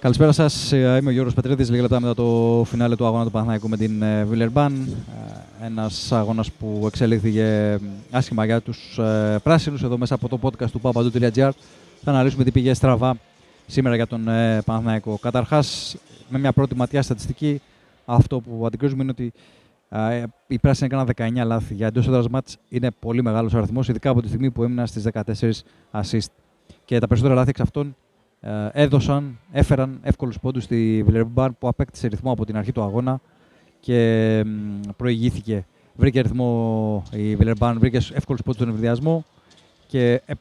Καλησπέρα σας. Είμαι ο Γιώργος Πετρίδη. Λίγα λεπτά μετά το φινάλε του αγώνα του Παναθηναϊκού με την Βιλερμπάν. Ένας αγώνας που εξελίχθηκε άσχημα για τους πράσινους. Εδώ μέσα από το podcast του papadou.gr θα αναλύσουμε τι πήγε στραβά σήμερα για τον Παναθηναϊκό. Καταρχάς, με μια πρώτη ματιά στατιστική, αυτό που αντικρίζουμε είναι ότι οι πράσινοι έκαναν 19 λάθη. Για εντός έδρας μάτς είναι πολύ μεγάλος αριθμός, ειδικά από τη στιγμή που έμειναν στις 14 assist. Και τα περισσότερα λάθη εξ αυτών ε, έδωσαν, έφεραν εύκολους πόντους στη Βιλερμπάν που απέκτησε ρυθμό από την αρχή του αγώνα και προηγήθηκε. Βρήκε ρυθμό η Βιλερμπάν, βρήκε εύκολους πόντους στον ευδιασμό και ε,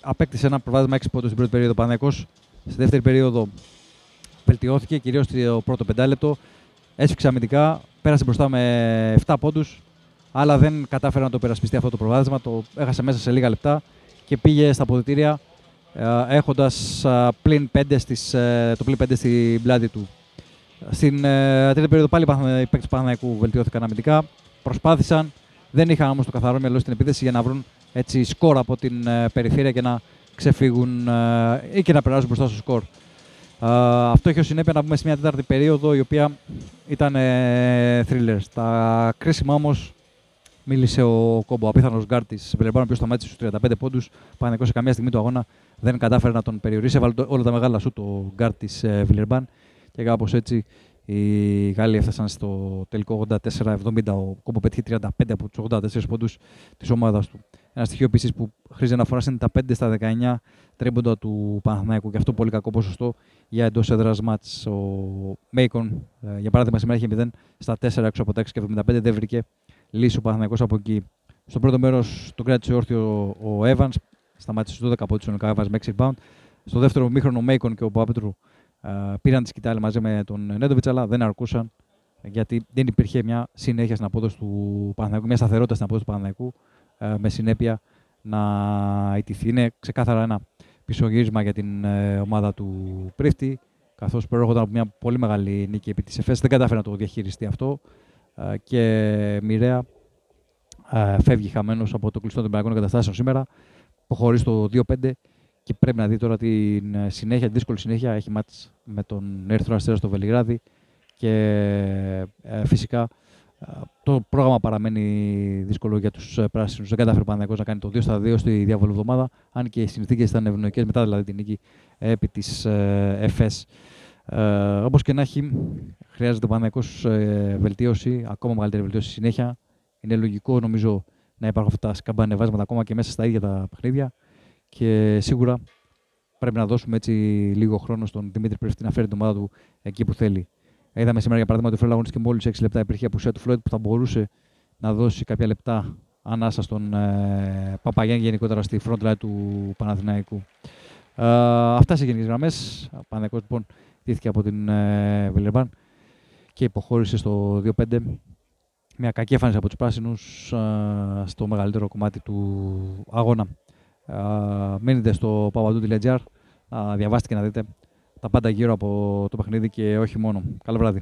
απέκτησε ένα προβάδισμα 6 πόντους στην πρώτη περίοδο Πανέκο. Στη δεύτερη περίοδο βελτιώθηκε, κυρίως στο πρώτο πεντάλεπτο. Έσφιξε αμυντικά, πέρασε μπροστά με 7 πόντους, αλλά δεν κατάφερε να το περασπιστεί αυτό το προβάδισμα. Το έχασε μέσα σε λίγα λεπτά και πήγε στα αποδητήρια ε, έχοντας πλην 5 στις, ε, το πλην 5 στην πλάτη του. Στην ε, τρίτη περίοδο πάλι οι παίκτες του Παναναϊκού βελτιώθηκαν αμυντικά. Προσπάθησαν, δεν είχαν όμως το καθαρό μυαλό στην επίθεση για να βρουν έτσι, σκορ από την περιφέρεια και να ξεφύγουν ή και να περάσουν μπροστά στο σκορ. αυτό έχει ως συνέπεια να πούμε σε μια τέταρτη περίοδο η οποία ήταν thriller. Τα κρίσιμα όμως μίλησε ο Κόμπο, απίθανος γκάρ τη Βελεμπάν, ο οποίο σταμάτησε στους 35 πόντους. Παναθηναϊκός σε καμία στιγμή του αγώνα δεν κατάφερε να τον περιορίσει. Έβαλε όλα τα μεγάλα σου το γκάρ της ε, Βιλερμπάν και κάπως έτσι οι Γάλλοι έφτασαν στο τελικό 84-70. Ο Κόμπο πέτυχε 35 από τους 84 πόντους της ομάδας του. Ένα στοιχείο επίσης που χρήζει αναφορά είναι τα 5 στα 19 τρίποντα του Παναθηναϊκού και αυτό πολύ κακό ποσοστό για εντός έδρας μάτς. Ο Μέικον, ε, για παράδειγμα, σήμερα είχε 0 στα 4 έξω από τα 6 και 75, δεν βρήκε λύση ο Παναθηναϊκός από εκεί. Στο πρώτο μέρος τον κράτησε όρθιο ο Evans, σταμάτησε στους 12 από του συνολικά Evans με 6 rebound. Στο δεύτερο μήχρονο ο Μέικον και ο Παπέτρου πήραν τη σκητάλη μαζί με τον Νέντοβιτς, αλλά δεν αρκούσαν γιατί δεν υπήρχε μια συνέχεια στην απόδοση του Παναθηναϊκού, μια σταθερότητα στην απόδοση του Παναθηναϊκού, με συνέπεια να ιτηθεί. Είναι ξεκάθαρα ένα πισωγύρισμα για την ε, ομάδα του Πρίφτη, καθώς προέρχονταν από μια πολύ μεγάλη νίκη επί της ΕΦΕΣ. Δεν κατάφερε να το διαχειριστεί αυτό και μοιραία φεύγει χαμένος από το κλειστό των πυρηνικών εγκαταστάσεων σήμερα. Προχωρεί στο 2-5 και πρέπει να δει τώρα την συνέχεια, την δύσκολη συνέχεια. Έχει μάτς με τον Έρθρο Αστέρα στο Βελιγράδι και ε, φυσικά το πρόγραμμα παραμένει δύσκολο για τους πράσινους. Δεν κατάφερε ο να κάνει το 2 στα 2 στη διάβολη εβδομάδα, αν και οι συνθήκες ήταν ευνοϊκές μετά δηλαδή την νίκη επί της ε, ΕΦΕΣ. Ε, Όπως και να έχει, χρειάζεται ο Παναθηναϊκός ε, βελτίωση, ακόμα μεγαλύτερη βελτίωση συνέχεια. Είναι λογικό νομίζω να υπάρχουν αυτά τα σκαμπανεβάσματα ακόμα και μέσα στα ίδια τα παιχνίδια. Και σίγουρα πρέπει να δώσουμε έτσι λίγο χρόνο στον Δημήτρη Πρεφτή να φέρει την ομάδα του εκεί που θέλει. Είδαμε σήμερα για παράδειγμα ότι ο Φρέλ και μόλις 6 λεπτά υπήρχε απουσία του Φλόιτ που θα μπορούσε να δώσει κάποια λεπτά ανάσα στον ε, Παπαγιάννη γενικότερα στη front line του Παναθηναϊκού. Ε, αυτά σε γενικές γραμμές. Ο Παναθηναϊκός λοιπόν τήθηκε από την ε, Βιλερμπάν και υποχώρησε στο 2-5. Μια κακή εμφάνιση από τους πράσινους ε, στο μεγαλύτερο κομμάτι του αγώνα. Ε, μείνετε στο papadou.gr, διαβάστε και να δείτε τα πάντα γύρω από το παιχνίδι και όχι μόνο. Καλό βράδυ.